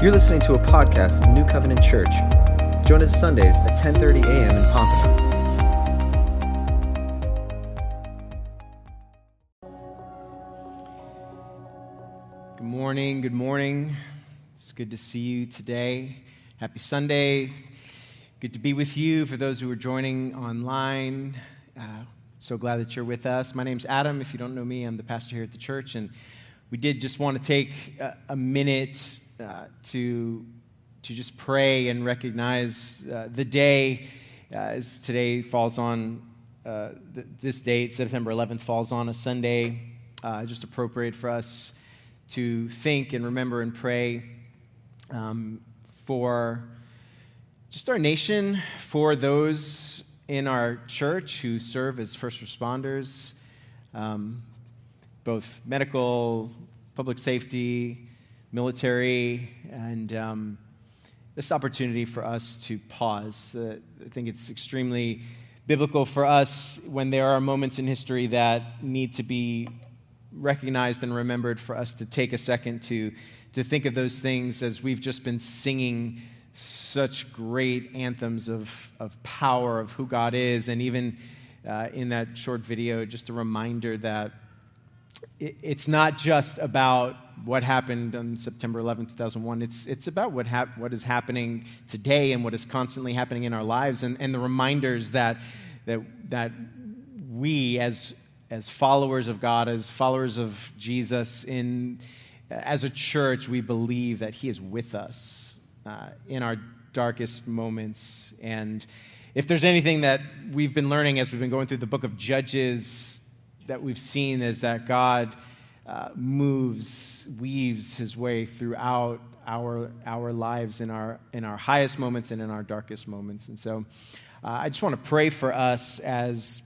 You're listening to a podcast of New Covenant Church. Join us Sundays at 10:30 a.m. in Pompano. Good morning. Good morning. It's good to see you today. Happy Sunday. Good to be with you. For those who are joining online, uh, so glad that you're with us. My name's Adam. If you don't know me, I'm the pastor here at the church, and we did just want to take a, a minute uh, to to just pray and recognize uh, the day uh, as today falls on uh, th- this date, September 11th, falls on a Sunday. Just appropriate for us to think and remember and pray um, for just our nation, for those in our church who serve as first responders, um, both medical, public safety, military, and um, this opportunity for us to pause. Uh, I think it's extremely biblical for us when there are moments in history that need to be recognized and remembered for us to take a second to, to think of those things as we've just been singing such great anthems of, of power of who God is. And even uh, in that short video, just a reminder that it, it's not just about what happened on September 11, 2001. It's, it's about what, hap- what is happening today and what is constantly happening in our lives and, and the reminders that, that, that we, as, as followers of God, as followers of Jesus, in, as a church, we believe that He is with us uh, in our darkest moments. And if there's anything that we've been learning as we've been going through the book of Judges, that we've seen is that God uh, moves, weaves his way throughout our, our lives in our, in our highest moments and in our darkest moments. And so uh, I just want to pray for us as,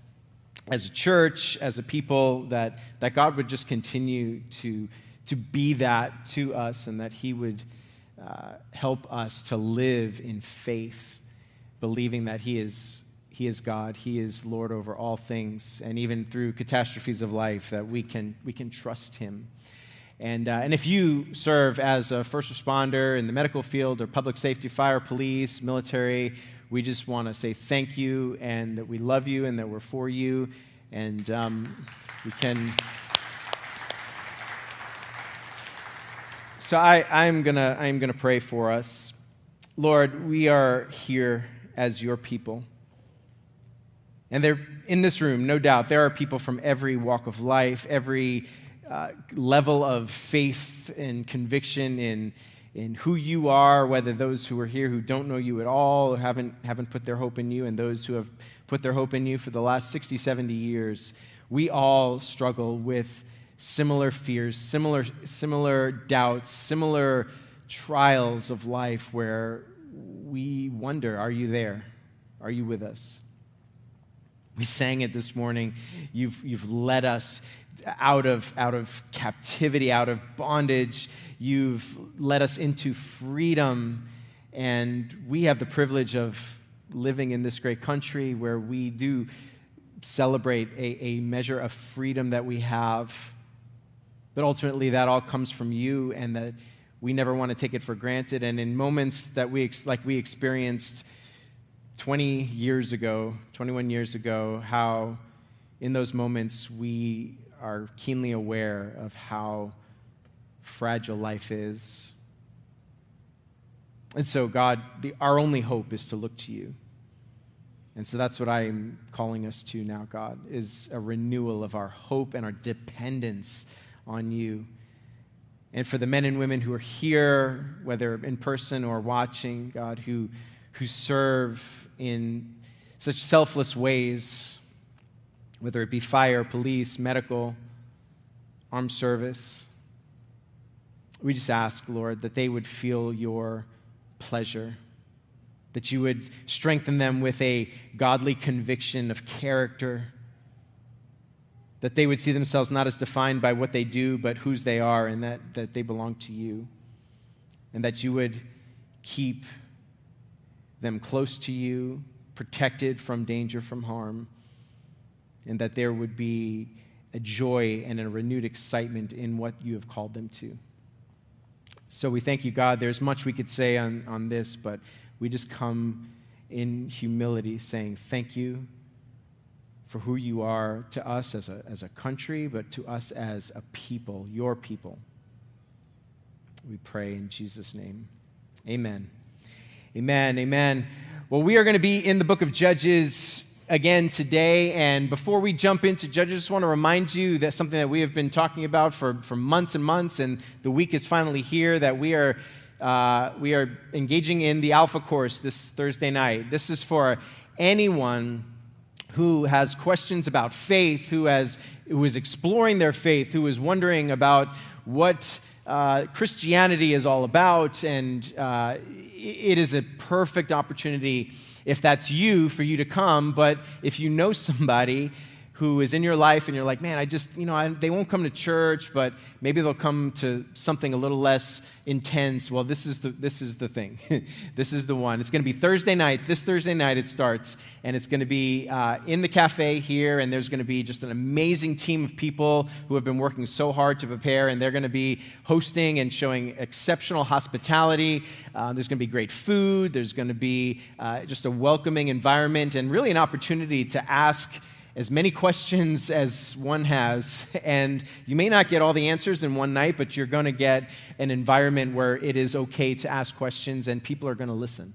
as a church, as a people, that, that God would just continue to, to be that to us and that he would uh, help us to live in faith, believing that he is he is God. He is Lord over all things. And even through catastrophes of life, that we can, we can trust Him. And, uh, and if you serve as a first responder in the medical field or public safety, fire, police, military, we just want to say thank you and that we love you and that we're for you. And um, we can. So I, I'm going to I'm going to pray for us. Lord, we are here as your people. And they're in this room, no doubt. There are people from every walk of life, every uh, level of faith and conviction in, in who you are, whether those who are here who don't know you at all or haven't, haven't put their hope in you, and those who have put their hope in you for the last 60, 70 years. We all struggle with similar fears, similar, similar doubts, similar trials of life where we wonder are you there? Are you with us? We sang it this morning. You've, you've led us out of, out of captivity, out of bondage. You've led us into freedom. And we have the privilege of living in this great country where we do celebrate a, a measure of freedom that we have. But ultimately, that all comes from you, and that we never want to take it for granted. And in moments that we, like we experienced, 20 years ago, 21 years ago, how in those moments we are keenly aware of how fragile life is. And so, God, the, our only hope is to look to you. And so that's what I'm calling us to now, God, is a renewal of our hope and our dependence on you. And for the men and women who are here, whether in person or watching, God, who who serve in such selfless ways, whether it be fire, police, medical, armed service. We just ask, Lord, that they would feel your pleasure, that you would strengthen them with a godly conviction of character, that they would see themselves not as defined by what they do, but whose they are, and that, that they belong to you, and that you would keep them close to you, protected from danger, from harm, and that there would be a joy and a renewed excitement in what you have called them to. So we thank you, God. There's much we could say on, on this, but we just come in humility saying thank you for who you are to us as a, as a country, but to us as a people, your people. We pray in Jesus' name. Amen. Amen. Amen. Well, we are going to be in the book of Judges again today. And before we jump into Judges, I just want to remind you that something that we have been talking about for, for months and months, and the week is finally here, that we are. Uh, we are engaging in the Alpha course this Thursday night. This is for anyone who has questions about faith, who, has, who is exploring their faith, who is wondering about what uh, Christianity is all about, and uh, it is a perfect opportunity if that's you for you to come. But if you know somebody who is in your life and you're like, man, I just, you know, I, they won't come to church, but maybe they'll come to something a little less intense. Well, this is the, this is the thing. this is the one. It's going to be Thursday night. This Thursday night it starts, and it's going to be uh, in the cafe here, and there's going to be just an amazing team of people who have been working so hard to prepare, and they're going to be hosting and showing exceptional hospitality. Uh, there's going to be great food. There's going to be uh, just a welcoming environment, and really an opportunity to ask as many questions as one has. And you may not get all the answers in one night, but you're going to get an environment where it is okay to ask questions and people are going to listen.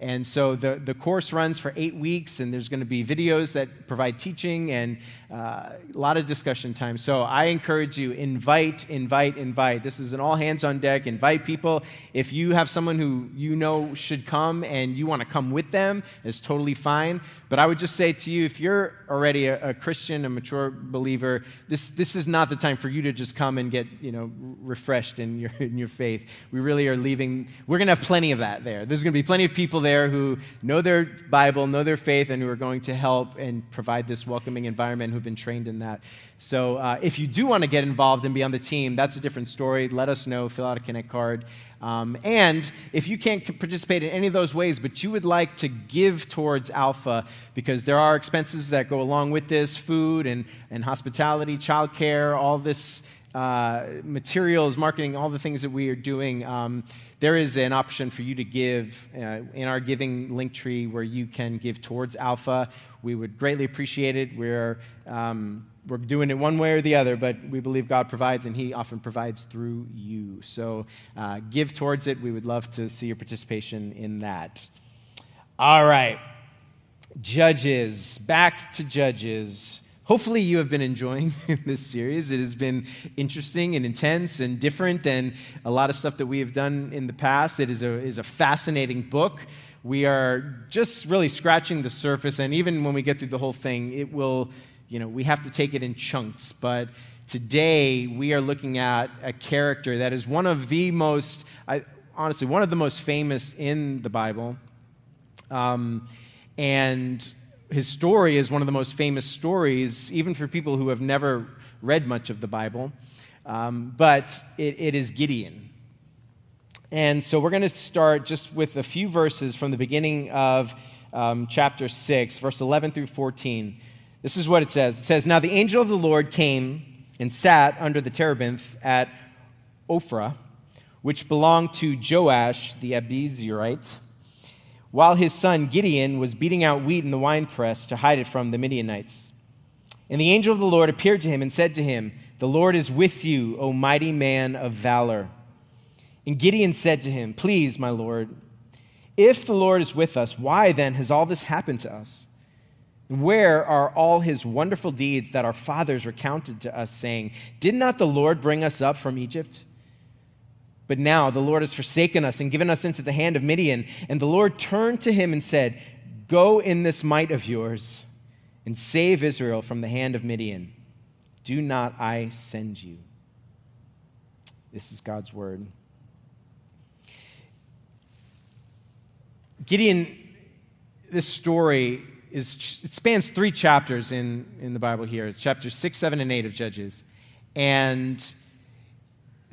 And so the, the course runs for eight weeks, and there's going to be videos that provide teaching and uh, a lot of discussion time. So I encourage you invite, invite, invite. This is an all hands on deck. Invite people. If you have someone who you know should come and you want to come with them, it's totally fine. But I would just say to you, if you're already a, a Christian, a mature believer, this, this is not the time for you to just come and get you know refreshed in your in your faith. We really are leaving. We're going to have plenty of that there. There's going to be plenty of people there who know their Bible, know their faith, and who are going to help and provide this welcoming environment, who've been trained in that. So uh, if you do want to get involved and be on the team, that's a different story. Let us know. Fill out a Connect card. Um, and if you can't participate in any of those ways, but you would like to give towards Alpha, because there are expenses that go along with this food and, and hospitality, childcare, all this uh, materials, marketing, all the things that we are doing, um, there is an option for you to give uh, in our giving link tree where you can give towards Alpha. We would greatly appreciate it. We're, um, we're doing it one way or the other, but we believe God provides, and He often provides through you. So uh, give towards it. We would love to see your participation in that. All right. Judges. Back to Judges. Hopefully, you have been enjoying this series. It has been interesting and intense and different than a lot of stuff that we have done in the past. It is a, is a fascinating book. We are just really scratching the surface, and even when we get through the whole thing, it will, you know, we have to take it in chunks. But today, we are looking at a character that is one of the most, I, honestly, one of the most famous in the Bible. Um, and his story is one of the most famous stories, even for people who have never read much of the Bible. Um, but it, it is Gideon. And so we're going to start just with a few verses from the beginning of um, chapter 6, verse 11 through 14. This is what it says It says, Now the angel of the Lord came and sat under the terebinth at Ophrah, which belonged to Joash the Abiezrite while his son Gideon was beating out wheat in the winepress to hide it from the Midianites. And the angel of the Lord appeared to him and said to him, The Lord is with you, O mighty man of valor. And Gideon said to him, Please, my Lord, if the Lord is with us, why then has all this happened to us? Where are all his wonderful deeds that our fathers recounted to us, saying, Did not the Lord bring us up from Egypt? But now the Lord has forsaken us and given us into the hand of Midian. And the Lord turned to him and said, Go in this might of yours and save Israel from the hand of Midian. Do not I send you? This is God's word. Gideon, this story is it spans three chapters in, in the Bible here. It's chapters six, seven, and eight of Judges. And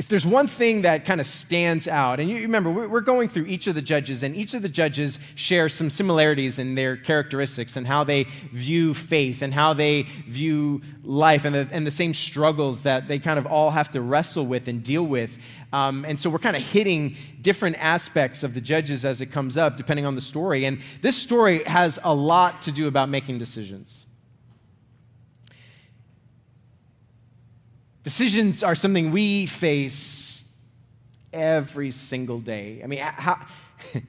if there's one thing that kind of stands out, and you remember, we're going through each of the judges, and each of the judges share some similarities in their characteristics and how they view faith and how they view life and the, and the same struggles that they kind of all have to wrestle with and deal with. Um, and so we're kind of hitting different aspects of the judges as it comes up, depending on the story. And this story has a lot to do about making decisions. Decisions are something we face every single day. I mean, how,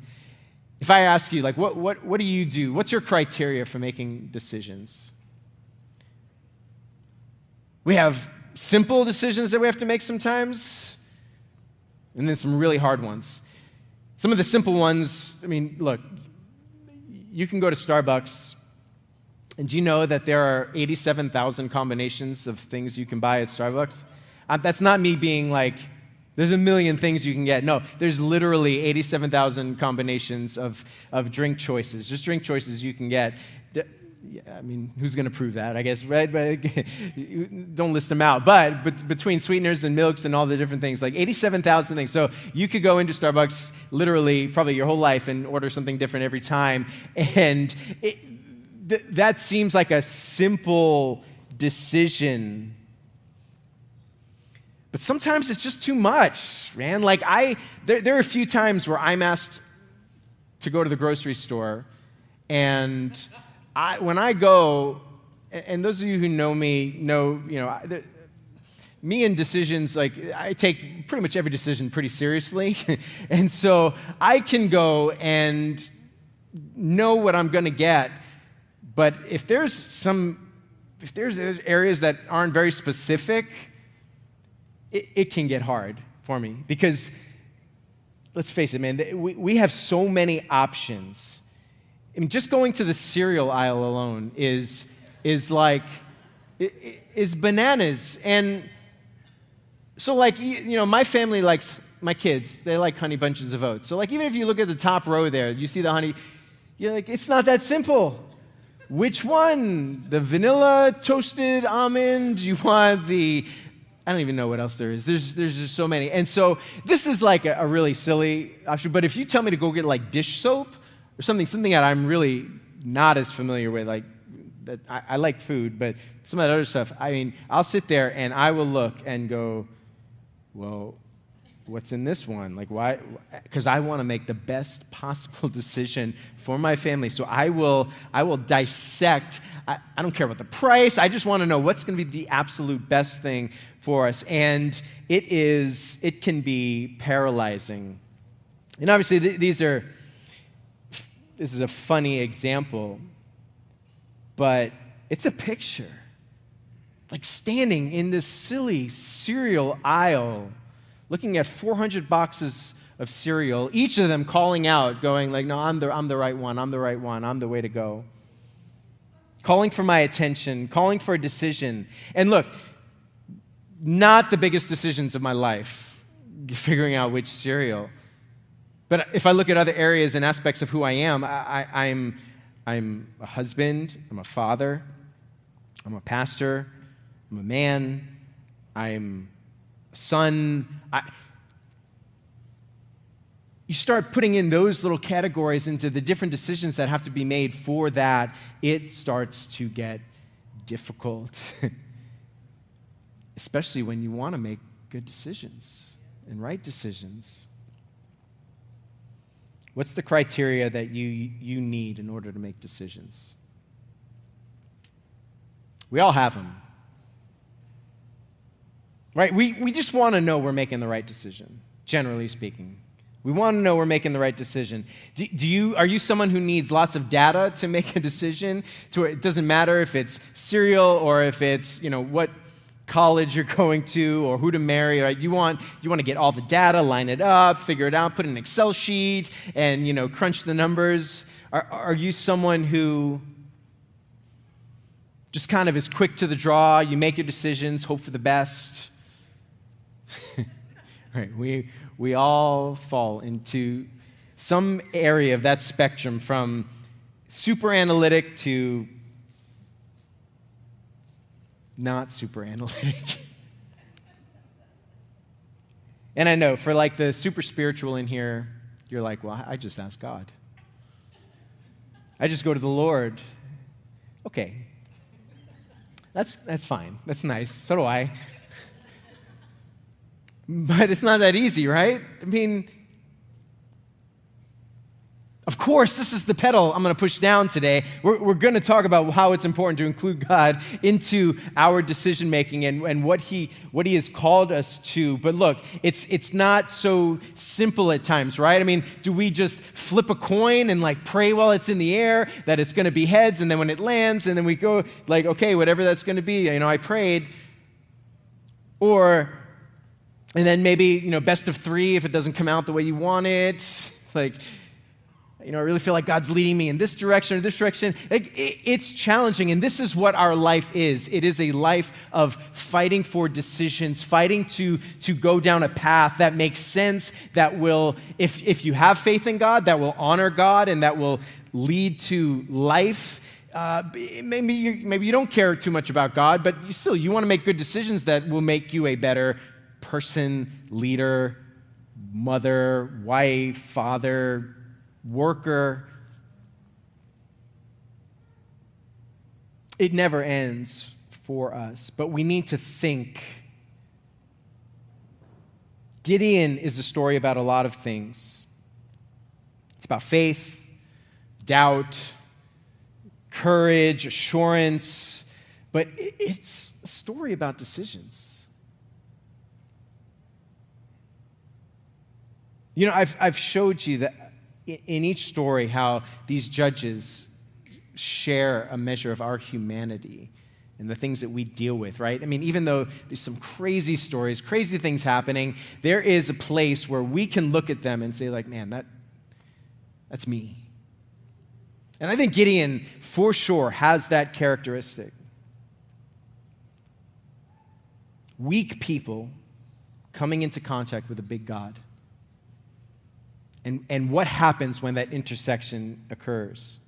if I ask you, like, what, what, what do you do? What's your criteria for making decisions? We have simple decisions that we have to make sometimes, and then some really hard ones. Some of the simple ones, I mean, look, you can go to Starbucks and do you know that there are 87,000 combinations of things you can buy at Starbucks? Uh, that's not me being like, there's a million things you can get. No, there's literally 87,000 combinations of, of drink choices, just drink choices you can get. Yeah, I mean, who's going to prove that? I guess, right? But don't list them out. But, but between sweeteners and milks and all the different things, like 87,000 things. So you could go into Starbucks literally probably your whole life and order something different every time. And it, th- that seems like a simple decision. But sometimes it's just too much, man. Like, I, there, there are a few times where I'm asked to go to the grocery store, and I, when I go, and those of you who know me know, you know, me and decisions, like, I take pretty much every decision pretty seriously. and so I can go and know what I'm going to get but if there's some, if there's areas that aren't very specific, it, it can get hard for me because let's face it, man, we, we have so many options. I mean, just going to the cereal aisle alone is, is like, is bananas. And so, like, you know, my family likes, my kids, they like honey bunches of oats. So, like, even if you look at the top row there, you see the honey, you're like, it's not that simple. Which one? The vanilla toasted almond? You want the I don't even know what else there is. There's, there's just so many. And so this is like a, a, really silly option. But if you tell me to go get like dish soap or something, something that I'm really not as familiar with, like that I, I like food, but some of that other stuff, I mean, I'll sit there and I will look and go, well, what's in this one? Like, why? Because I want to make the best possible decision for my family. So I will, I will dissect. I, I don't care about the price. I just want to know what's going to be the absolute best thing for us. And it is, it can be paralyzing. And obviously, th- these are, this is a funny example, but it's a picture. Like standing in this silly cereal aisle looking at 400 boxes of cereal, each of them calling out, going like, no, I'm the, I'm the right one, I'm the right one, I'm the way to go. Calling for my attention, calling for a decision. And look, not the biggest decisions of my life, figuring out which cereal. But if I look at other areas and aspects of who I am, I, I'm, I'm a husband, I'm a father, I'm a pastor, I'm a man, I'm son. I, you start putting in those little categories into the different decisions that have to be made for that, it starts to get difficult. Especially when you want to make good decisions and right decisions. What's the criteria that you, you need in order to make decisions? We all have them. Right? We, we just want to know we're making the right decision, generally speaking. We want to know we're making the right decision. Do, do, you, are you someone who needs lots of data to make a decision? To it doesn't matter if it's cereal or if it's, you know, what college you're going to or who to marry, right? You want, you want to get all the data, line it up, figure it out, put in an Excel sheet, and, you know, crunch the numbers. Are, are you someone who just kind of is quick to the draw, you make your decisions, hope for the best? right, we, we all fall into some area of that spectrum from super analytic to not super analytic. And I know for like the super spiritual in here, you're like, well, I just ask God. I just go to the Lord. Okay. That's, that's fine. That's nice. So do I. But it's not that easy, right? I mean, of course, this is the pedal I'm going to push down today. We're, we're going to talk about how it's important to include God into our decision making and, and what, he, what He has called us to. But look, it's, it's not so simple at times, right? I mean, do we just flip a coin and like pray while it's in the air that it's going to be heads, and then when it lands, and then we go like, okay, whatever that's going to be, you know, I prayed. Or, and then maybe, you know, best of three if it doesn't come out the way you want it. It's like, you know, I really feel like God's leading me in this direction or this direction. It's challenging, and this is what our life is. It is a life of fighting for decisions, fighting to, to go down a path that makes sense, that will, if, if you have faith in God, that will honor God and that will lead to life. Uh, maybe, you, maybe you don't care too much about God, but you still, you want to make good decisions that will make you a better person, leader, mother, wife, father, worker. It never ends for us, but we need to think. Gideon is a story about a lot of things. It's about faith, doubt, courage, assurance, but it's a story about decisions. You know, I've, I've showed you that in each story how these judges share a measure of our humanity and the things that we deal with, right? I mean, even though there's some crazy stories, crazy things happening, there is a place where we can look at them and say, like, man, that, that's me. And I think Gideon, for sure, has that characteristic. Weak people coming into contact with a big God and, and what happens when that intersection occurs.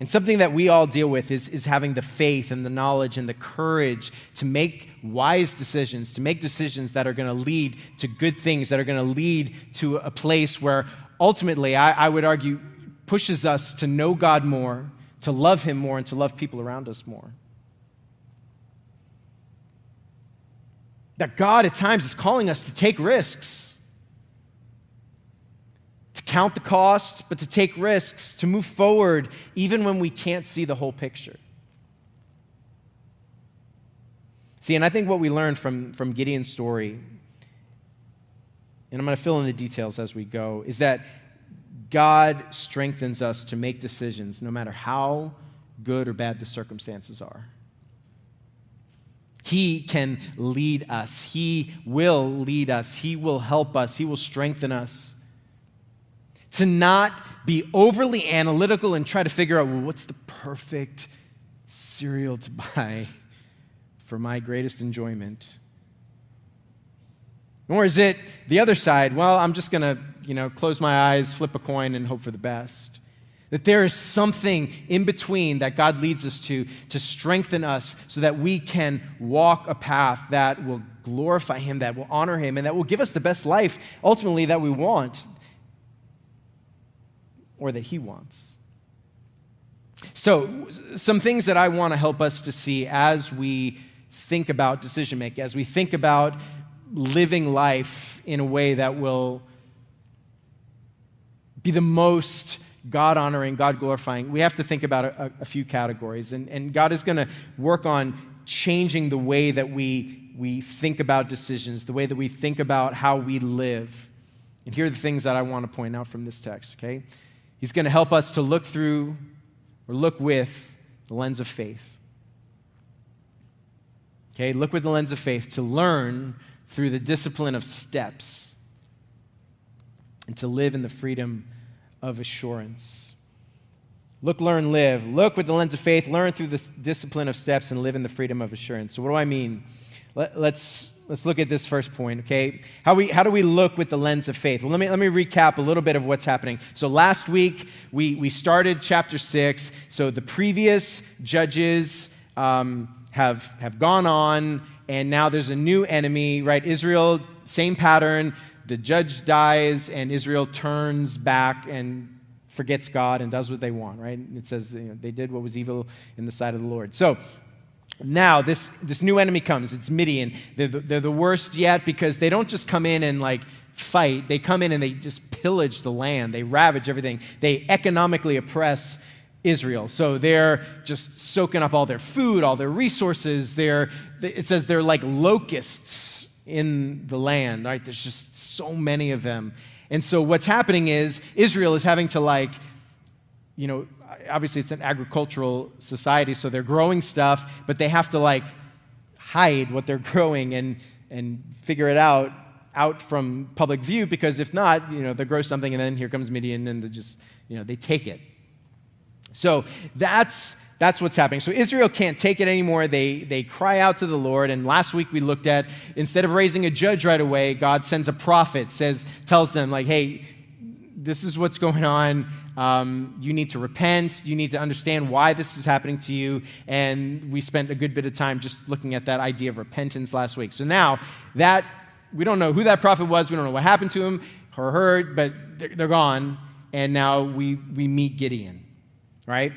And something that we all deal with is, is having the faith and the knowledge and the courage to make wise decisions, to make decisions that are going to lead to good things, that are going to lead to a place where ultimately, I, I would argue, pushes us to know God more, to love Him more, and to love people around us more. That God at times is calling us to take risks count the cost, but to take risks, to move forward, even when we can't see the whole picture. See, and I think what we learned from, from Gideon's story, and I'm going to fill in the details as we go, is that God strengthens us to make decisions no matter how good or bad the circumstances are. He can lead us. He will lead us. He will help us. He will strengthen us to not be overly analytical and try to figure out well, what's the perfect cereal to buy for my greatest enjoyment. Nor is it the other side? Well, I'm just going to, you know, close my eyes, flip a coin, and hope for the best. That there is something in between that God leads us to to strengthen us so that we can walk a path that will glorify Him, that will honor Him, and that will give us the best life ultimately that we want or that He wants. So, some things that I want to help us to see as we think about decision making, as we think about living life in a way that will be the most God honoring, God glorifying, we have to think about a, a, few categories. And, and God is going to work on changing the way that we, we think about decisions, the way that we think about how we live. And here are the things that I want to point out from this text, okay? He's going to help us to look through or look with the lens of faith. Okay, look with the lens of faith to learn through the discipline of steps and to live in the freedom of assurance. Look, learn, live. Look with the lens of faith, learn through the discipline of steps, and live in the freedom of assurance. So, what do I mean? Let, us let's look at this first point, okay? How, we, how do we look with the lens of faith? Well, let me, let me recap a little bit of what's happening. So, last week, we, we started chapter 6. So, the previous judges um, have, have gone on and now there's a new enemy, right? Israel, same pattern. The judge dies, and Israel turns back and forgets God and does what they want, right? It says you know, they did what was evil in the sight of the Lord. So now this, this new enemy comes. It's Midian. They're the, they're the worst yet because they don't just come in and like fight, they come in and they just pillage the land, they ravage everything, they economically oppress Israel. So they're just soaking up all their food, all their resources. They're, it says they're like locusts in the land, right? There's just so many of them. And so what's happening is Israel is having to like, you know, obviously it's an agricultural society, so they're growing stuff, but they have to like hide what they're growing and, and figure it out out from public view because if not, you know, they grow something and then here comes Midian and they just, you know, they take it. So that's that's what's happening. So Israel can't take it anymore. They, they cry out to the Lord. And last week we looked at instead of raising a judge right away, God sends a prophet, says, tells them, like, hey, this is what's going on. Um, you need to repent. You need to understand why this is happening to you. And we spent a good bit of time just looking at that idea of repentance last week. So now that we don't know who that prophet was, we don't know what happened to him or her, but they're, they're gone. And now we, we meet Gideon, right?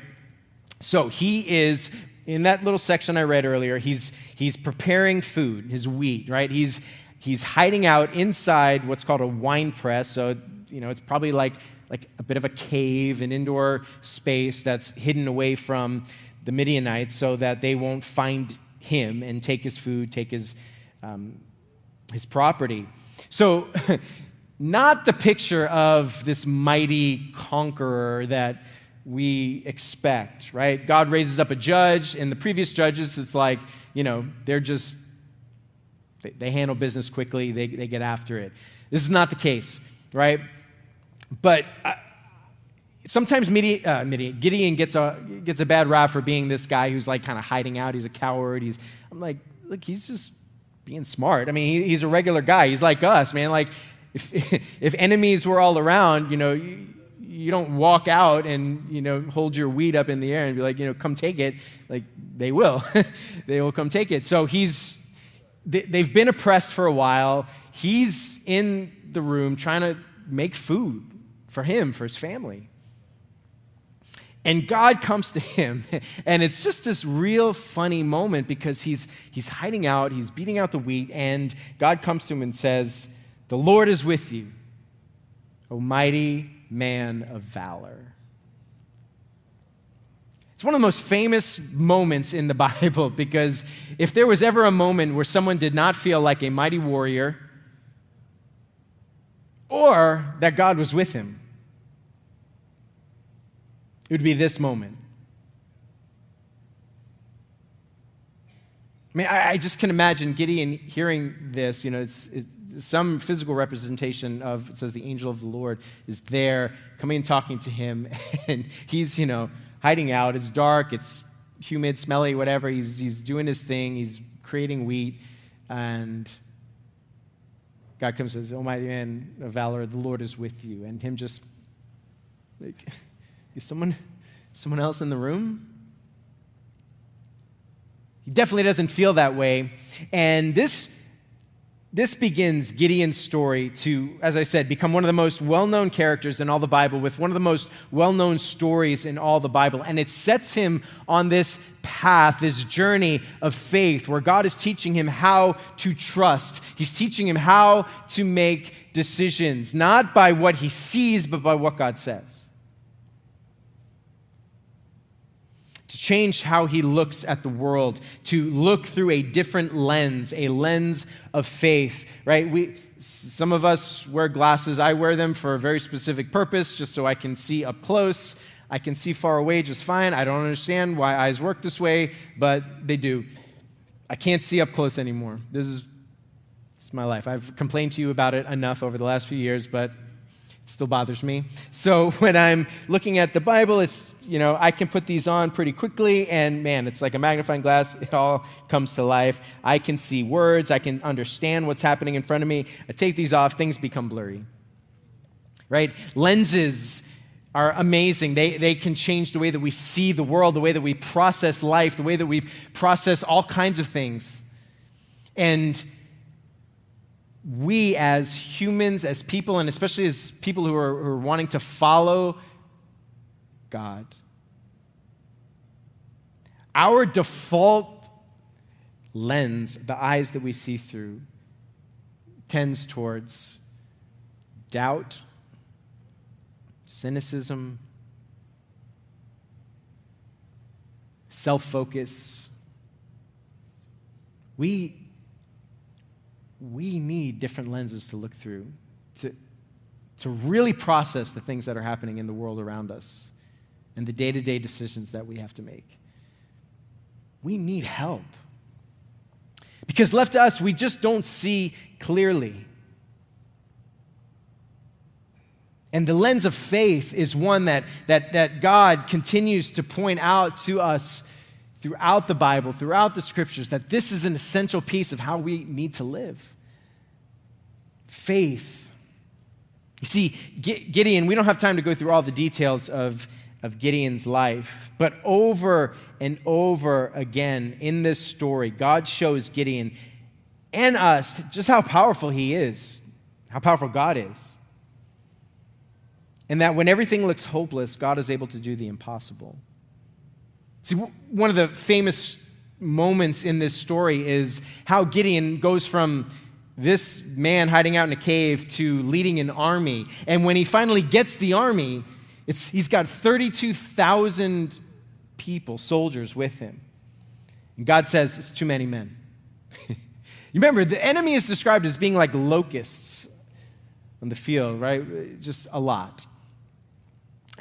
So he is in that little section I read earlier, he's, he's preparing food, his wheat, right? He's, he's hiding out inside what's called a wine press. So, you know, it's probably like, like a bit of a cave, an indoor space that's hidden away from the Midianites so that they won't find him and take his food, take his, um, his property. So, not the picture of this mighty conqueror that we expect, right? God raises up a judge, and the previous judges, it's like, you know, they're just, they, they handle business quickly, they, they get after it. This is not the case, right? But uh, sometimes Midian, uh, Midian, Gideon gets a, gets a bad rap for being this guy who's like kind of hiding out. He's a coward. He's, I'm like, look, he's just being smart. I mean, he, he's a regular guy. He's like us, man. Like, if, if enemies were all around, you know, you, you don't walk out and you know hold your weed up in the air and be like you know come take it like they will they will come take it so he's they've been oppressed for a while he's in the room trying to make food for him for his family and god comes to him and it's just this real funny moment because he's he's hiding out he's beating out the wheat and god comes to him and says the lord is with you o mighty man of valor. It's one of the most famous moments in the Bible because if there was ever a moment where someone did not feel like a mighty warrior or that God was with him, it would be this moment. I mean, I, I just can imagine Gideon hearing this. You know, it's, it, some physical representation of, it says the angel of the Lord is there coming and talking to him, and he's, you know, hiding out. It's dark, it's humid, smelly, whatever. He's, he's doing his thing, he's creating wheat, and God comes and says, Oh, mighty man of valor, the Lord is with you. And him just, like, is someone, someone else in the room? He definitely doesn't feel that way. And this this begins Gideon's story to, as I said, become one of the most well known characters in all the Bible, with one of the most well known stories in all the Bible. And it sets him on this path, this journey of faith, where God is teaching him how to trust. He's teaching him how to make decisions, not by what he sees, but by what God says. To change how he looks at the world, to look through a different lens, a lens of faith, right? We, some of us wear glasses. I wear them for a very specific purpose, just so I can see up close. I can see far away just fine. I don't understand why eyes work this way, but they do. I can't see up close anymore. This is, this is my life. I've complained to you about it enough over the last few years, but it still bothers me. So when I'm looking at the Bible, it's, you know, I can put these on pretty quickly, and man, it's like a magnifying glass. It all comes to life. I can see words, I can understand what's happening in front of me. I take these off, things become blurry. Right? Lenses are amazing. They, they can change the way that we see the world, the way that we process life, the way that we process all kinds of things. And we, as humans, as people, and especially as people who are, who are wanting to follow God, our default lens, the eyes that we see through, tends towards doubt, cynicism, self focus. We, we need different lenses to look through to, to really process the things that are happening in the world around us and the day to day decisions that we have to make. We need help. Because left to us, we just don't see clearly. And the lens of faith is one that, that, that God continues to point out to us throughout the Bible, throughout the scriptures, that this is an essential piece of how we need to live. Faith. You see, Gideon, we don't have time to go through all the details of, of Gideon's life, but over and over again in this story, God shows Gideon and us just how powerful he is, how powerful God is. And that when everything looks hopeless, God is able to do the impossible. See, one of the famous moments in this story is how Gideon goes from this man hiding out in a cave to leading an army. And when he finally gets the army, he's got 32,000 people, soldiers with him. And God says, It's too many men. you remember, the enemy is described as being like locusts on the field, right? Just a lot.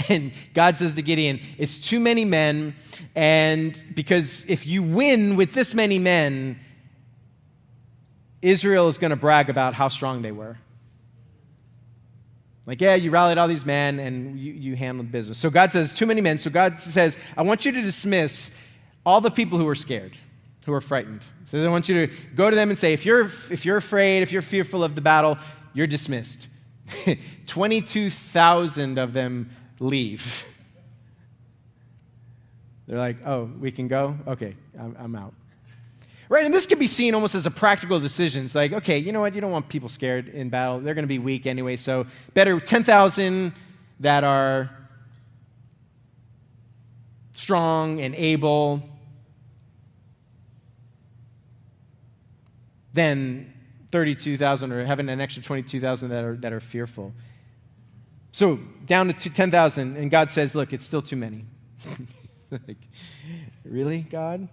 And God says to Gideon, It's too many men, and because if you win with this many men, Israel is going to brag about how strong they were. Like, yeah, you rallied all these men and you, you handled business. So God says, Too many men. So God says, I want you to dismiss all the people who are scared, who are frightened. So I want you to go to them and say, If you're, if you're afraid, if you're fearful of the battle, you're dismissed. 22,000 of them leave. They're like, oh, we can go? Okay, I'm, I'm out. Right, and this can be seen almost as a practical decision. It's like, okay, you know what? You don't want people scared in battle. They're going to be weak anyway, so better 10,000 that are strong and able than 32,000 or having an extra 22,000 that are, that are fearful. So down to 10,000, and God says, Look, it's still too many. like, really, God?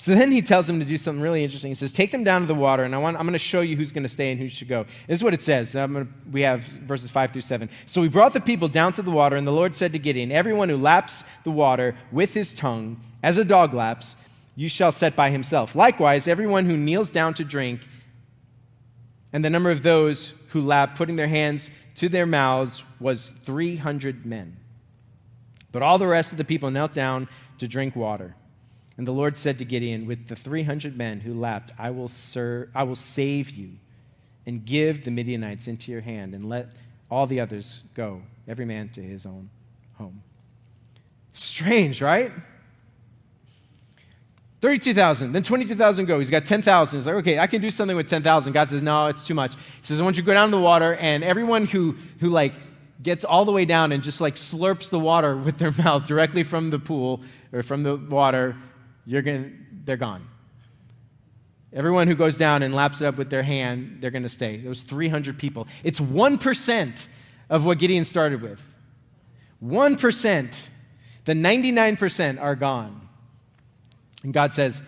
So then he tells him to do something really interesting. He says, Take them down to the water, and I want, I'm going to show you who's going to stay and who should go. This is what it says. Gonna, we have verses 5 through 7. So we brought the people down to the water, and the Lord said to Gideon, Everyone who laps the water with his tongue, as a dog laps, you shall set by himself. Likewise, everyone who kneels down to drink, and the number of those who lap, putting their hands to their mouths was 300 men. But all the rest of the people knelt down to drink water. And the Lord said to Gideon, With the 300 men who lapped, I will, serve, I will save you and give the Midianites into your hand, and let all the others go, every man to his own home. Strange, right? 32,000. Then 22,000 go. He's got 10,000. He's like, okay, I can do something with 10,000. God says, no, it's too much. He says, I want you to go down to the water, and everyone who, who like, gets all the way down and just like slurps the water with their mouth directly from the pool or from the water, you're going they're gone. Everyone who goes down and laps it up with their hand, they're to stay. Those 300 people. It's 1% of what Gideon started with. 1%. The 99% are gone. And God says,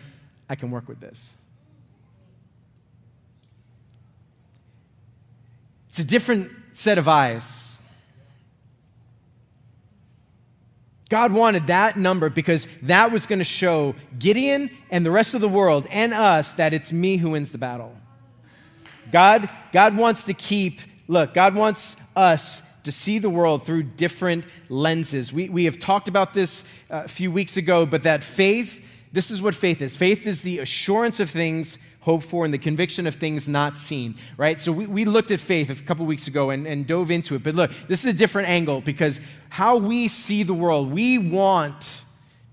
I can work with this. It's a different set of eyes. God wanted that number because that was going to show Gideon and the rest of the world and us that it's me who wins the battle. God, God wants to keep, look, God wants us to see the world through different lenses. We, we have talked about this uh, a few weeks ago, but that faith this is what faith is faith is the assurance of things hoped for and the conviction of things not seen, right? So we, we looked at faith a couple weeks ago and, and dove into it. But look, this is a different angle because how we see the world, we want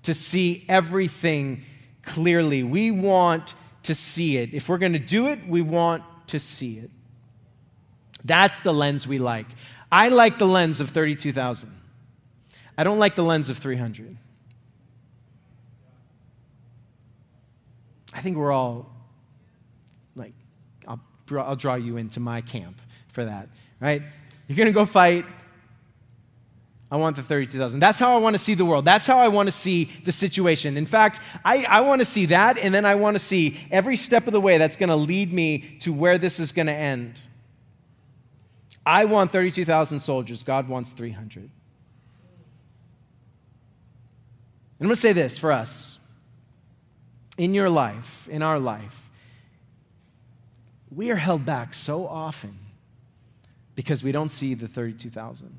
to see everything clearly. We want to see it. If we're going to do it, we want to see it. That's the lens we like. I like the lens of 32,000. I don't like the lens of 300. I think we're all like, I'll, I'll draw you into my camp for that, right? You're going to go fight. I want the 32,000. That's how I want to see the world. That's how I want to see the situation. In fact, I, I want to see that, and then I want to see every step of the way that's going to lead me to where this is going to end. I want 32,000 soldiers. God wants 300. And I'm going to say this for us. In your life, in our life, we are held back so often because we don't see the 32,000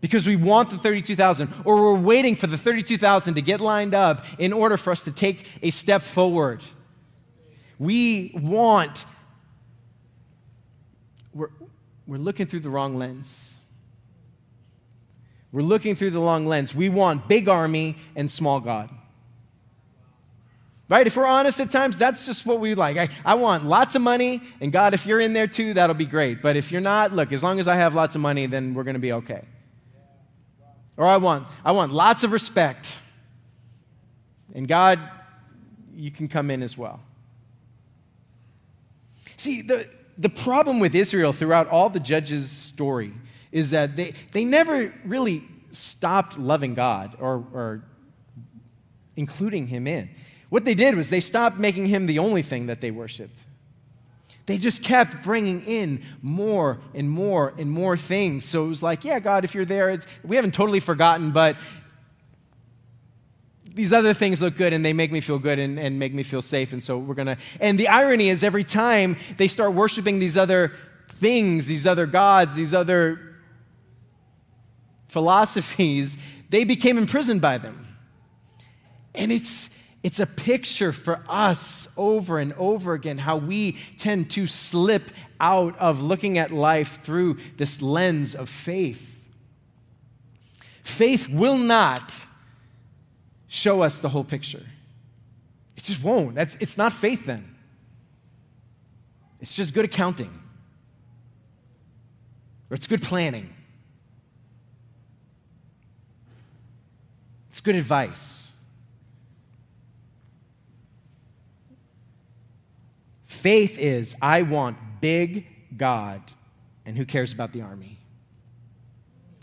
because we want the 32,000 or we're waiting for the 32,000 to get lined up in order for us to take a step forward. We want, we're, we're looking through the wrong lens. We're looking through the long lens. We want big army and small God. Right? If we're honest at times, that's just what we like. I, I want lots of money, and God, if you're in there too, that'll be great. But if you're not, look, as long as I have lots of money, then we're going to be okay. Or I want, I want lots of respect. And God, you can come in as well. See, the, the problem with Israel throughout all the judges' story is that they, they never really stopped loving God or, or including Him in. What they did was they stopped making Him the only thing that they worshiped. They just kept bringing in more and more and more things. So it was like, yeah, God, if you're there, we haven't totally forgotten, but these other things look good and they make me feel good and, and make me feel safe. And so we're going to. And the irony is, every time they start worshiping these other things, these other gods, these other philosophies, they became imprisoned by them. And it's it's a picture for us over and over again how we tend to slip out of looking at life through this lens of faith. Faith will not show us the whole picture. It just won't. That's, it's not faith then. It's just good accounting, or it's good planning, it's good advice. Faith is, I want big God, and who cares about the army?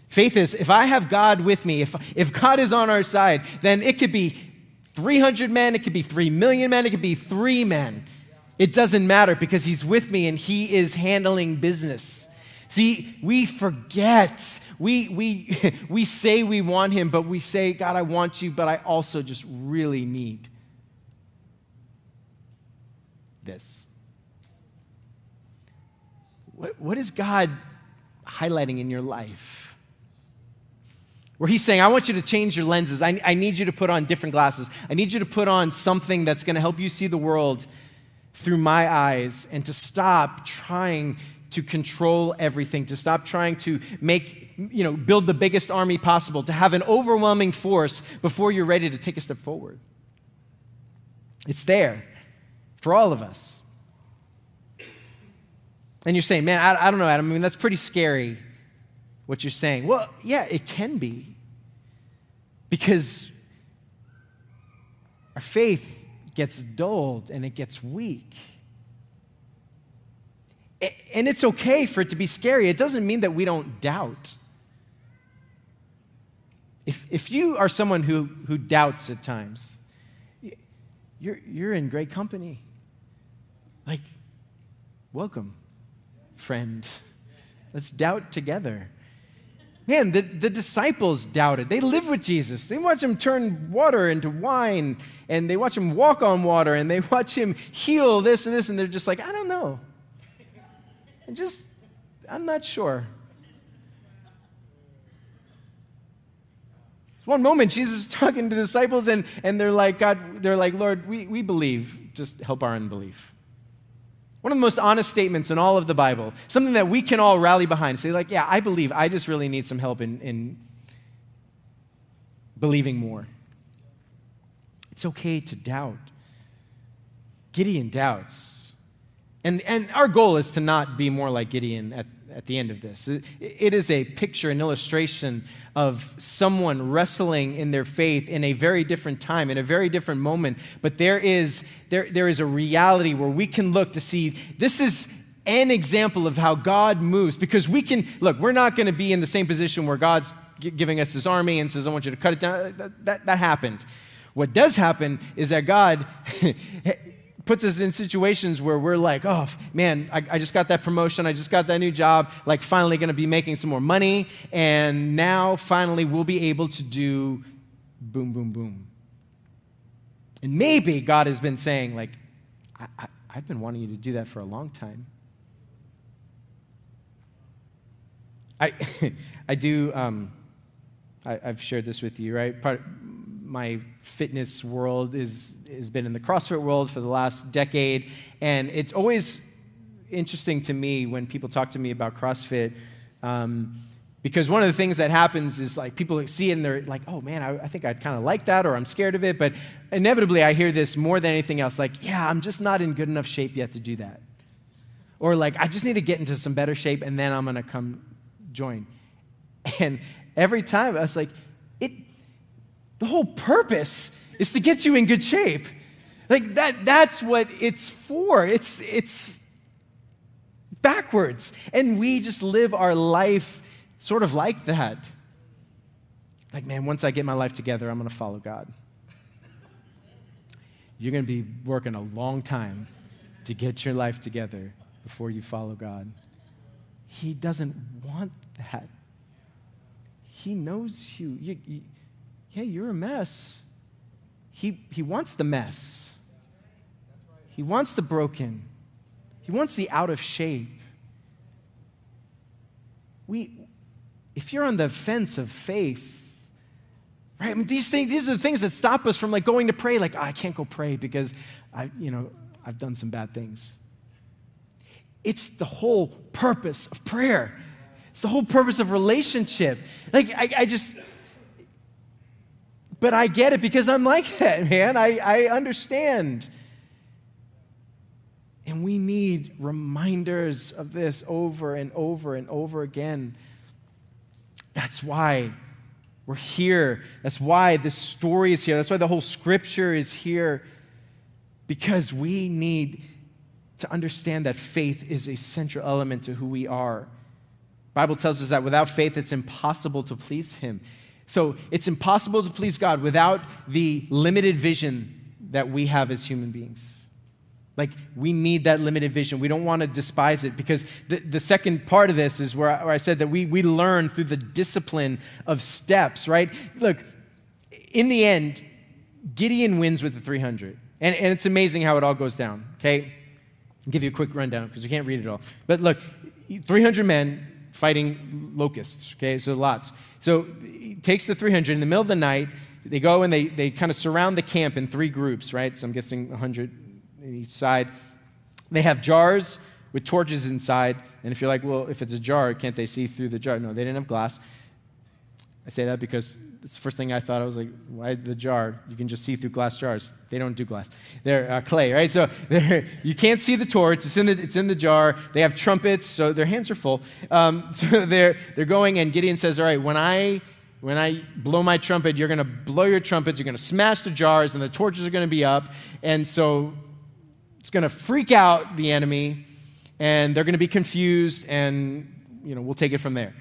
Faith is, if I have God with me, if, if God is on our side, then it could be 300 men, it could be 3 million men, it could be three men. It doesn't matter because He's with me and He is handling business. See, we forget. We, we, we say we want Him, but we say, God, I want you, but I also just really need this. What, what is God highlighting in your life? Where He's saying, I want you to change your lenses. I, I need you to put on different glasses. I need you to put on something that's going to help you see the world through my eyes and to stop trying to control everything, to stop trying to make, you know, build the biggest army possible, to have an overwhelming force before you're ready to take a step forward. It's there for all of us. And you're saying, man, I, I don't know, Adam. I mean, that's pretty scary what you're saying. Well, yeah, it can be. Because our faith gets dulled and it gets weak. And it's okay for it to be scary. It doesn't mean that we don't doubt. If, if you are someone who, who doubts at times, you're, you're in great company. Like, welcome friend. Let's doubt together. Man, the, the disciples doubted. They lived with Jesus. They watch him turn water into wine, and they watch him walk on water, and they watch him heal this and this, and they're just like, I don't know. And just, I'm not sure. One moment, Jesus is talking to the disciples, and, and they're like, God, they're like, Lord, we, we believe. Just help our unbelief. One of the most honest statements in all of the Bible, something that we can all rally behind. Say, like, yeah, I believe. I just really need some help in, in believing more. It's okay to doubt. Gideon doubts. And, and our goal is to not be more like Gideon at, at the end of this. It, is a picture, an illustration of someone wrestling in their faith in a very different time, in a very different moment. But there is, there, there is a reality where we can look to see this is an example of how God moves because we can, look, we're not going to be in the same position where God's giving us his army and says, I want you to cut it down. That, that, that happened. What does happen is that God puts us in situations where we're like, oh, man, I, I, just got that promotion. I just got that new job. Like, finally, to be making some more money. And now, finally, we'll be able to do boom, boom, boom. And maybe God has been saying, like, I, I, I've been wanting you to do that for a long time. I, I do, um, I, have shared this with you, right? Part, my fitness world is, has been in the CrossFit world for the last decade, and it's always interesting to me when people talk to me about CrossFit. Um, because one of the things that happens is like people see it and they're like, oh man, I, I think I'd kind of like that or I'm scared of it. But inevitably, I hear this more than anything else like, yeah, I'm just not in good enough shape yet to do that. Or like, I just need to get into some better shape and then I'm going to come join. And every time I was like, the whole purpose is to get you in good shape. Like that, that's what it's for. It's, it's backwards. And we just live our life sort of like that. Like, man, once I get my life together, I'm going to follow God. You're going to be working a long time to get your life together before you follow God. He doesn't want that. He knows you. you, you yeah, you're a mess. He, he wants the mess. He wants the broken. He wants the out of shape. We, if you're on the fence of faith, right? I mean, these things, these are the things that stop us from like going to pray. Like, oh, I can't go pray because I, you know, I've done some bad things. It's the whole purpose of prayer. It's the whole purpose of relationship. Like, I, I just, but I get it because I'm like that, man. I, I understand. And we need reminders of this over and over and over again. That's why we're here. That's why this story is here. That's why the whole scripture is here. Because we need to understand that faith is a central element to who we are. Bible tells us that without faith it's impossible to please him. So it's impossible to please God without the limited vision that we have as human beings. Like, we need that limited vision. We don't want to despise it because the, the second part of this is where I, where I said that we, we learn through the discipline of steps, right? Look, in the end, Gideon wins with the 300. And, and it's amazing how it all goes down, okay? I'll give you a quick rundown because we can't read it all. But look, 300 men fighting locusts, okay? So lots. So he takes the 300 in the middle of the night. They go and they, they kind of surround the camp in three groups, right? So I'm guessing 100 each side. They have jars with torches inside. And if you're like, well, if it's a jar, can't they see through the jar? No, they didn't have glass. I say that because it's the first thing I thought. I was like, why the jar? You can just see through glass jars. They don't do glass. They're uh, clay, right? So you can't see the torch. It's in the, it's in the jar. They have trumpets, so their hands are full. Um, so they're, they're going, and Gideon says, all right, when I, when I blow my trumpet, you're going to blow your trumpets. You're going to smash the jars, and the torches are going to be up. And so it's going to freak out the enemy, and they're going to be confused, and you know, we'll take it from there.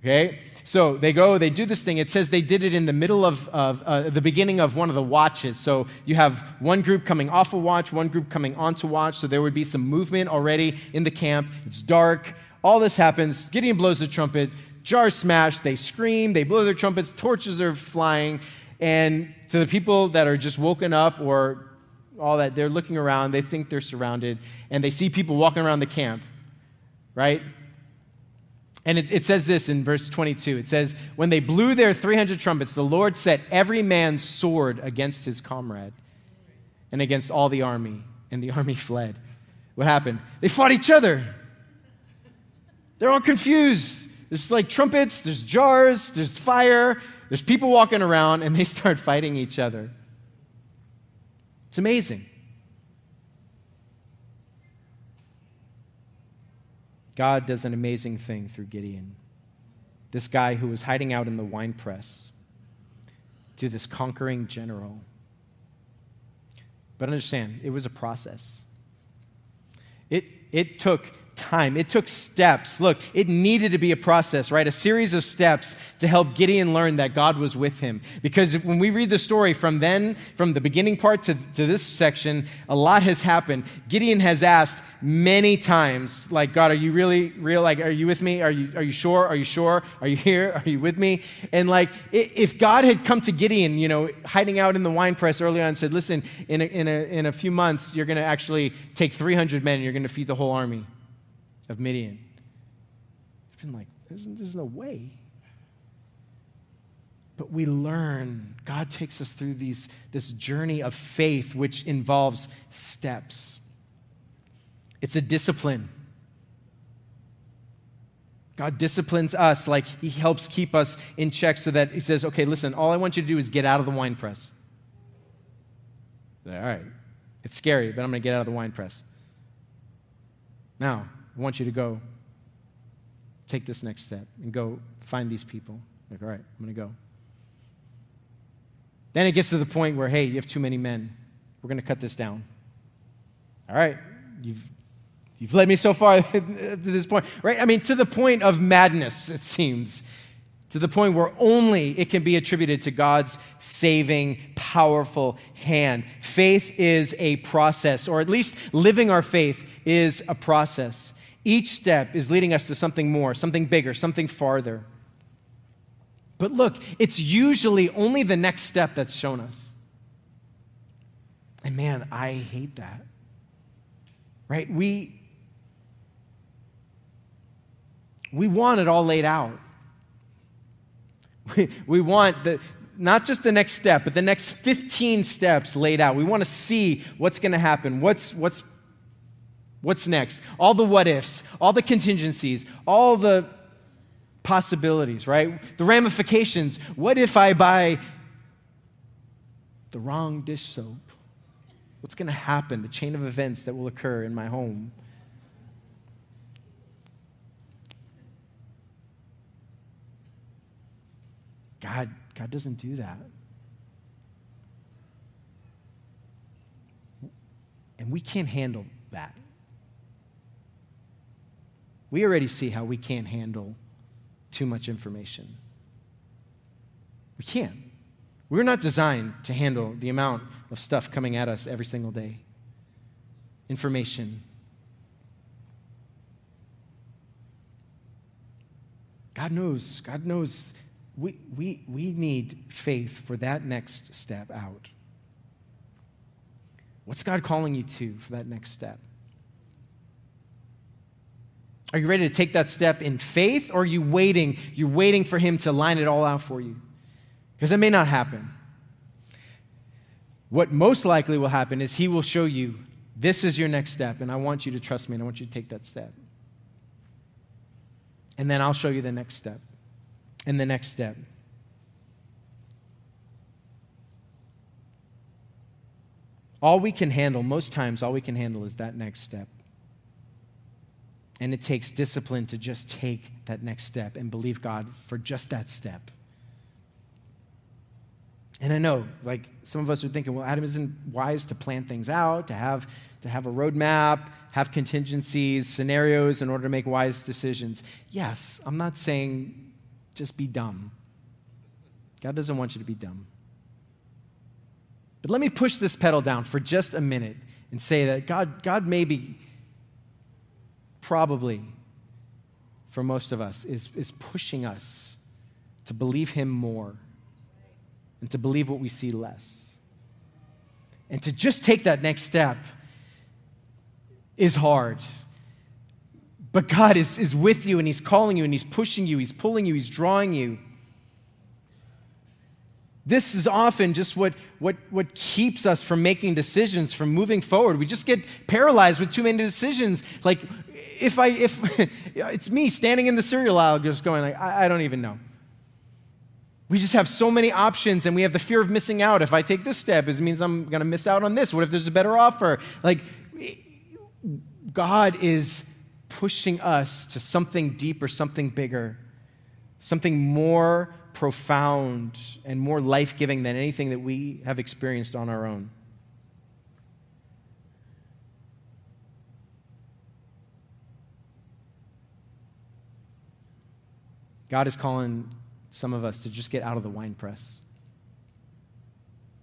Okay? So they go, they do this thing. It says they did it in the middle of, of uh, the beginning of one of the watches. So you have one group coming off a watch, one group coming onto watch. So there would be some movement already in the camp. It's dark. All this happens. Gideon blows the trumpet. Jars smash. They scream. They blow their trumpets. Torches are flying. And to the people that are just woken up or all that, they're looking around, they think they're surrounded, and they see people walking around the camp, right? And it, it, says this in verse 22 it says, When they blew their 300 trumpets, the Lord set every man's sword against his comrade and against all the army, and the army fled. What happened? They fought each other. They're all confused. There's like trumpets, there's jars, there's fire, there's people walking around, and they start fighting each other. It's amazing. God does an amazing thing through Gideon. This guy who was hiding out in the wine press to this conquering general. But understand, it was a process. It, it took time. It took steps. Look, it needed to be a process, right? A series of steps to help Gideon learn that God was with him. Because when we read the story from then, from the beginning part to, to this section, a lot has happened. Gideon has asked many times, like, God, are you really real? Like, are you with me? Are you, are you sure? Are you sure? Are you here? Are you with me? And like, if God had come to Gideon, you know, hiding out in the wine press early on and said, listen, in a, in a, in a few months, you're going to actually take 300 men and you're going to feed the whole army of Midian. It's been like, there's, there's no way. But we learn, God takes us through these, this journey of faith, which involves steps. It's a discipline. God disciplines us like He helps keep us in check so that He says, okay, listen, all I want you to do is get out of the wine press. All right, it's scary, but I'm going to get out of the wine press. Now, I want you to go take this next step and go find these people. Like, all right, I'm going to go. Then it gets to the point where, hey, you have too many men. We're going to cut this down. All right, you've, you've led me so far to this point, right? I mean, to the point of madness, it seems. To the point where only it can be attributed to God's saving, powerful hand. Faith is a process, or at least living our faith is a process. Each step is leading us to something more, something bigger, something farther. But look, it's usually only the next step that's shown us. And man, I hate that. Right? We we want it all laid out. We, we want the not just the next step, but the next 15 steps laid out. We want to see what's going to happen, what's, what's What's next? All the what ifs, all the contingencies, all the possibilities, right? The ramifications. What if I buy the wrong dish soap? What's going to happen? The chain of events that will occur in my home. God, God doesn't do that. And we can't handle that we already see how we can't handle too much information. We can't. We're not designed to handle the amount of stuff coming at us every single day. Information. God knows. God knows we, we, we need faith for that next step out. What's God calling you to for that next step? Are you ready to take that step in faith or are you waiting? You're waiting for Him to line it all out for you? Because it may not happen. What most likely will happen is He will show you this is your next step, and I want you to trust me and I want you to take that step. And then I'll show you the next step and the next step. All we can handle, most times, all we can handle is that next step. And it takes discipline to just take that next step and believe God for just that step. And I know, like some of us are thinking, well, Adam isn't wise to plan things out, to have to have a roadmap, have contingencies, scenarios in order to make wise decisions. Yes, I'm not saying just be dumb. God doesn't want you to be dumb. But let me push this pedal down for just a minute and say that God, God may be probably for most of us is, is pushing us to believe Him more and to believe what we see less. And to just take that next step is hard. But God is, is with you and He's calling you and He's pushing you, He's pulling you, He's drawing you. This is often just what, what, what keeps us from making decisions, from moving forward. We just get paralyzed with too many decisions. Like, if I, if it's me standing in the cereal aisle just going like, I, I don't even know. We just have so many options and we have the fear of missing out. If I take this step, it means I'm going to miss out on this. What if there's a better offer? Like, God is pushing us to something deeper, something bigger, something more profound and more life giving than anything that we have experienced on our own. God is calling some of us to just get out of the wine press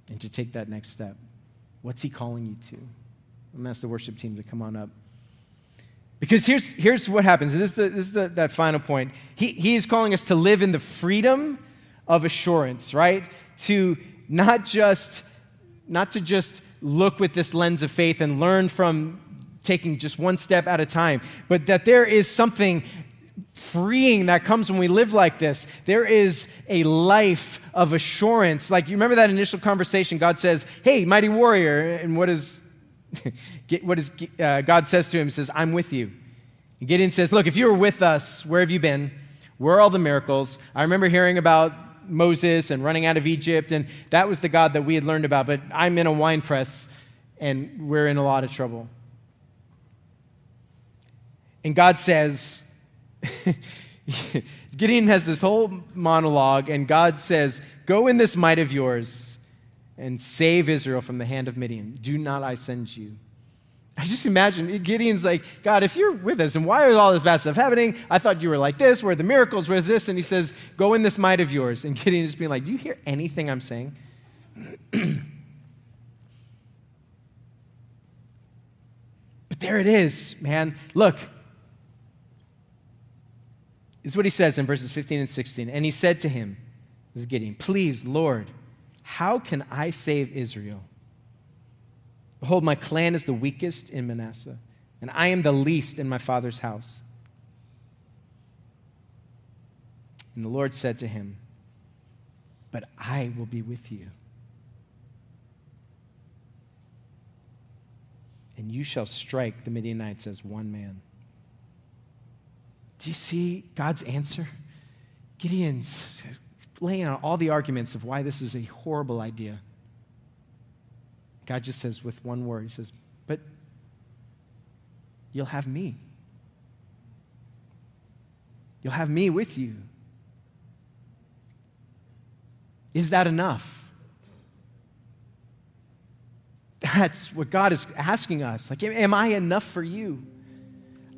and to take that next step. What's He calling you to? I'm going to ask the worship team to come on up. Because here's, here's what happens. This is, the, this is the, that final point. He, he is calling us to live in the freedom of assurance, right? To not just, not to just look with this lens of faith and learn from taking just one step at a time, but that there is something freeing that comes when we live like this. There is a life of assurance. Like you remember that initial conversation, God says, Hey, mighty warrior. And what is, what is uh, God says to him? Says, I'm with you. And Gideon says, Look, if you were with us, where have you been? Where are all the miracles? I remember hearing about Moses and running out of Egypt, and that was the God that we had learned about, but I'm in a wine press and we're in a lot of trouble. And God says, Gideon has this whole monologue, and God says, Go in this might of yours and save Israel from the hand of Midian. Do not I send you? I just imagine Gideon's like, God, if you're with us, and why is all this bad stuff happening? I thought you were like this, where the miracles, where's this? And he says, Go in this might of yours. And Gideon just being like, Do you hear anything I'm saying? but there it is, man. Look, this is what he says in verses 15 and 16. And he said to him, This is Gideon, Please, Lord, how can I save Israel? Behold, my clan is the weakest in Manasseh, and I am the least in my father's house. And the Lord said to him, But I will be with you. And you shall strike the Midianites as one man. Do you see God's answer? Gideon's laying out all the arguments of why this is a horrible idea. God just says with one word, He says, But you'll have me. You'll have me with you. Is that enough? That's what God is asking us. Like, am I enough for you?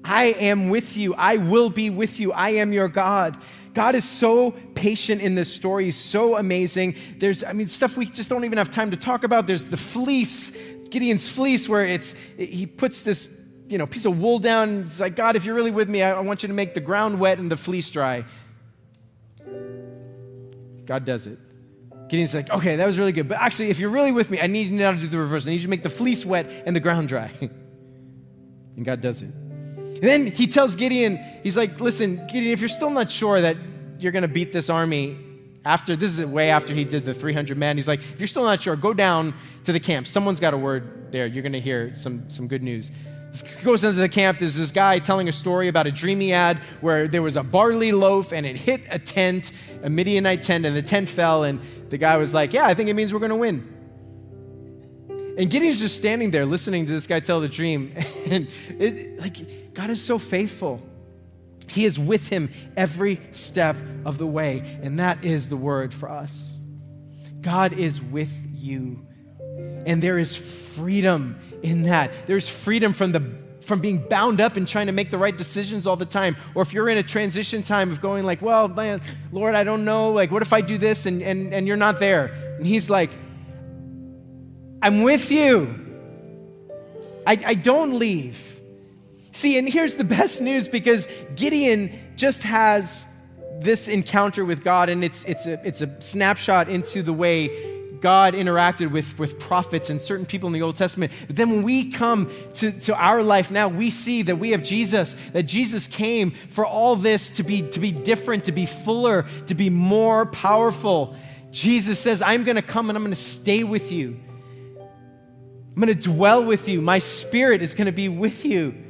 I am with you. I will be with you. I am your God. God is so patient in this story. He's so amazing. There's, I mean, stuff we just don't even have time to talk about. There's the fleece, Gideon's fleece, where it's, he puts this, you know, piece of wool down. It's like, God, if you're really with me, I, I want you to make the ground wet and the fleece dry. God does it. Gideon's like, okay, that was really good. But actually, if you're really with me, I need you now to do the reverse. I need you to make the fleece wet and the ground dry. and God does it. And then he tells Gideon, he's like, listen, Gideon, if you're still not sure that you're going to beat this army after, this is way after he did the 300 men, he's like, if you're still not sure, go down to the camp. Someone's got a word there. You're going to hear some, some good news. Goes into the camp. There's this guy telling a story about a dream he had where there was a barley loaf and it hit a tent, a Midianite tent, and the tent fell. And the guy was like, Yeah, I think it means we're going to win. And Gideon's just standing there listening to this guy tell the dream. And it, like, God is so faithful. He is with him every step of the way. And that is the word for us. God is with you. And there is freedom in that. There's freedom from the from being bound up and trying to make the right decisions all the time. Or if you're in a transition time of going like, well, man, Lord, I don't know. Like, what if I do this and, and, and you're not there? And he's like, I'm with you. I, I don't leave. See, and here's the best news because Gideon just has this encounter with God, and it's, it's, a, it's a snapshot into the way God interacted with, with prophets and certain people in the Old Testament. But then when we come to, to our life now, we see that we have Jesus, that Jesus came for all this to be, to be different, to be fuller, to be more powerful. Jesus says, I'm going to come and I'm going to stay with you. I'm going to dwell with you. My spirit is going to be with you.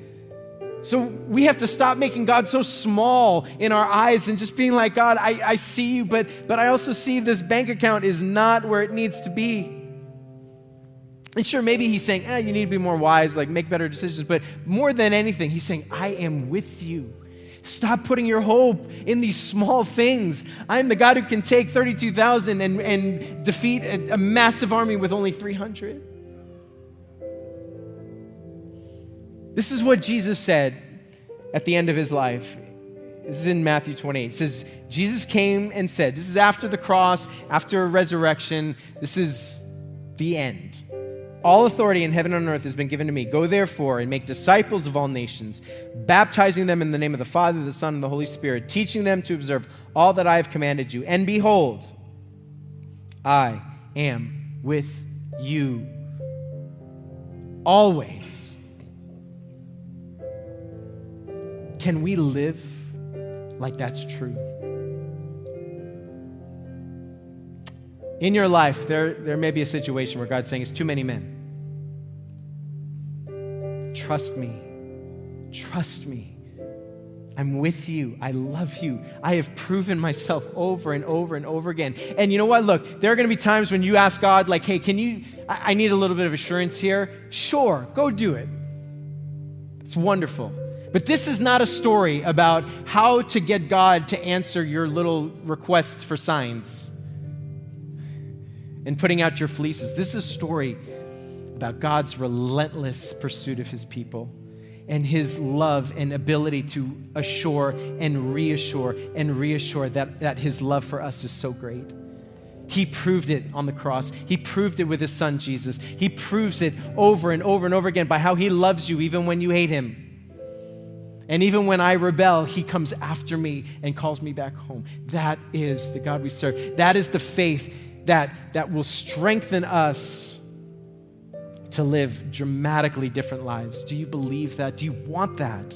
So we have to stop making God so small in our eyes and just being like, God, I, I see you, but, but I also see this bank account is not where it needs to be. And sure, maybe he's saying, eh, you need to be more wise, like make better decisions. But more than anything, he's saying, I am with you. Stop putting your hope in these small things. I'm the God who can take 32,000 and, defeat a, a massive army with only 300. This is what Jesus said at the end of his life. This is in Matthew 28. It says, Jesus came and said, This is after the cross, after resurrection. This is the end. All authority in heaven and earth has been given to me. Go therefore and make disciples of all nations, baptizing them in the name of the Father, the Son, and the Holy Spirit, teaching them to observe all that I have commanded you. And behold, I am with you always. Can we live like that's true? In your life, there, there may be a situation where God's saying it's too many men. Trust me. Trust me. I'm with you. I love you. I have proven myself over and over and over again. And you know what? Look, there are going to be times when you ask God, like, hey, can you, I, I need a little bit of assurance here. Sure, go do it. It's wonderful. But this is not a story about how to get God to answer your little requests for signs and putting out your fleeces. This is a story about God's relentless pursuit of his people and his love and ability to assure and reassure and reassure that, that his love for us is so great. He proved it on the cross. He proved it with his son Jesus. He proves it over and over and over again by how he loves you even when you hate him. And even when I rebel, he comes after me and calls me back home. That is the God we serve. That is the faith that, that will strengthen us to live dramatically different lives. Do you believe that? Do you want that?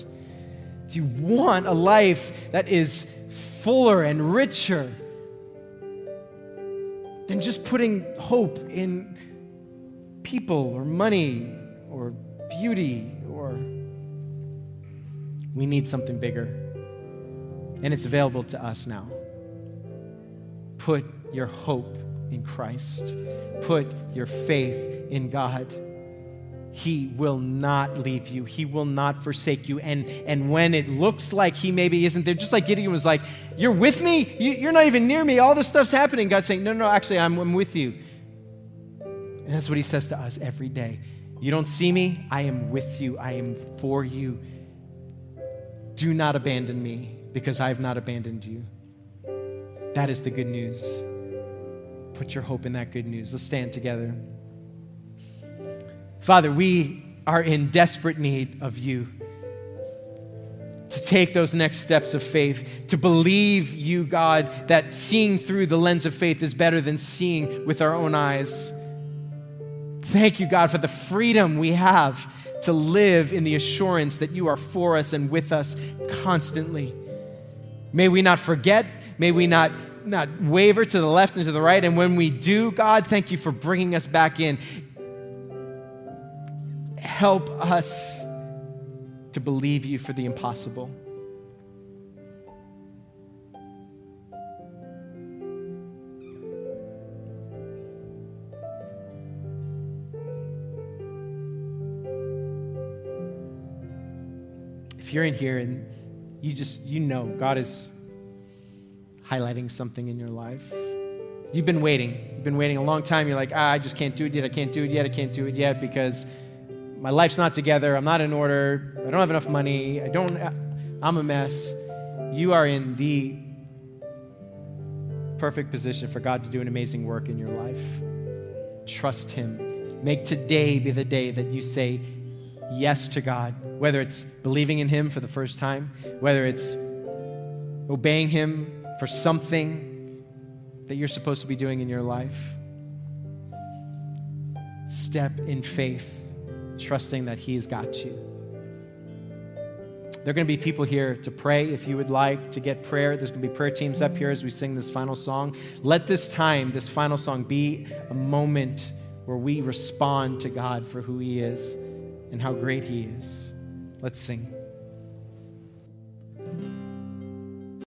Do you want a life that is fuller and richer than just putting hope in people or money or beauty we need something bigger. And it's available to us now. Put your hope in Christ. Put your faith in God. He will not leave you. He will not forsake you. And, and when it looks like He maybe isn't there, just like Gideon was like, You're with me? You, are not even near me. All this stuff's happening. God's saying, No, no, actually, I'm, I'm with you. And that's what He says to us every day. You don't see me? I am with you. I am for you. Do not abandon me because I have not abandoned you. That is the good news. Put your hope in that good news. Let's stand together. Father, we are in desperate need of you to take those next steps of faith, to believe you, God, that seeing through the lens of faith is better than seeing with our own eyes. Thank you, God, for the freedom we have to live in the assurance that you are for us and with us constantly. May we not forget, may we not, not waver to the left and to the right. And when we do, God, thank you for bringing us back in help us to believe you for the impossible. If you're in here and you just, you know, God is highlighting something in your life. You've been waiting. You've been waiting a long time. You're like, ah, I just can't do it yet. I can't do it yet. I can't do it yet because my life's not together, I'm not in order, I don't have enough money, I don't, I'm a mess. You are in the perfect position for God to do an amazing work in your life. Trust Him. Make today be the day that you say yes to God, whether it's believing in Him for the first time, whether it's obeying Him for something that you're supposed to be doing in your life. Step in faith trusting that He's got you. There are going to be people here to pray if you would like to get prayer. There's going to be prayer teams up here as we sing this final song. Let this time, this final song, be a moment where we respond to God for who He is and how great He is. Let's sing.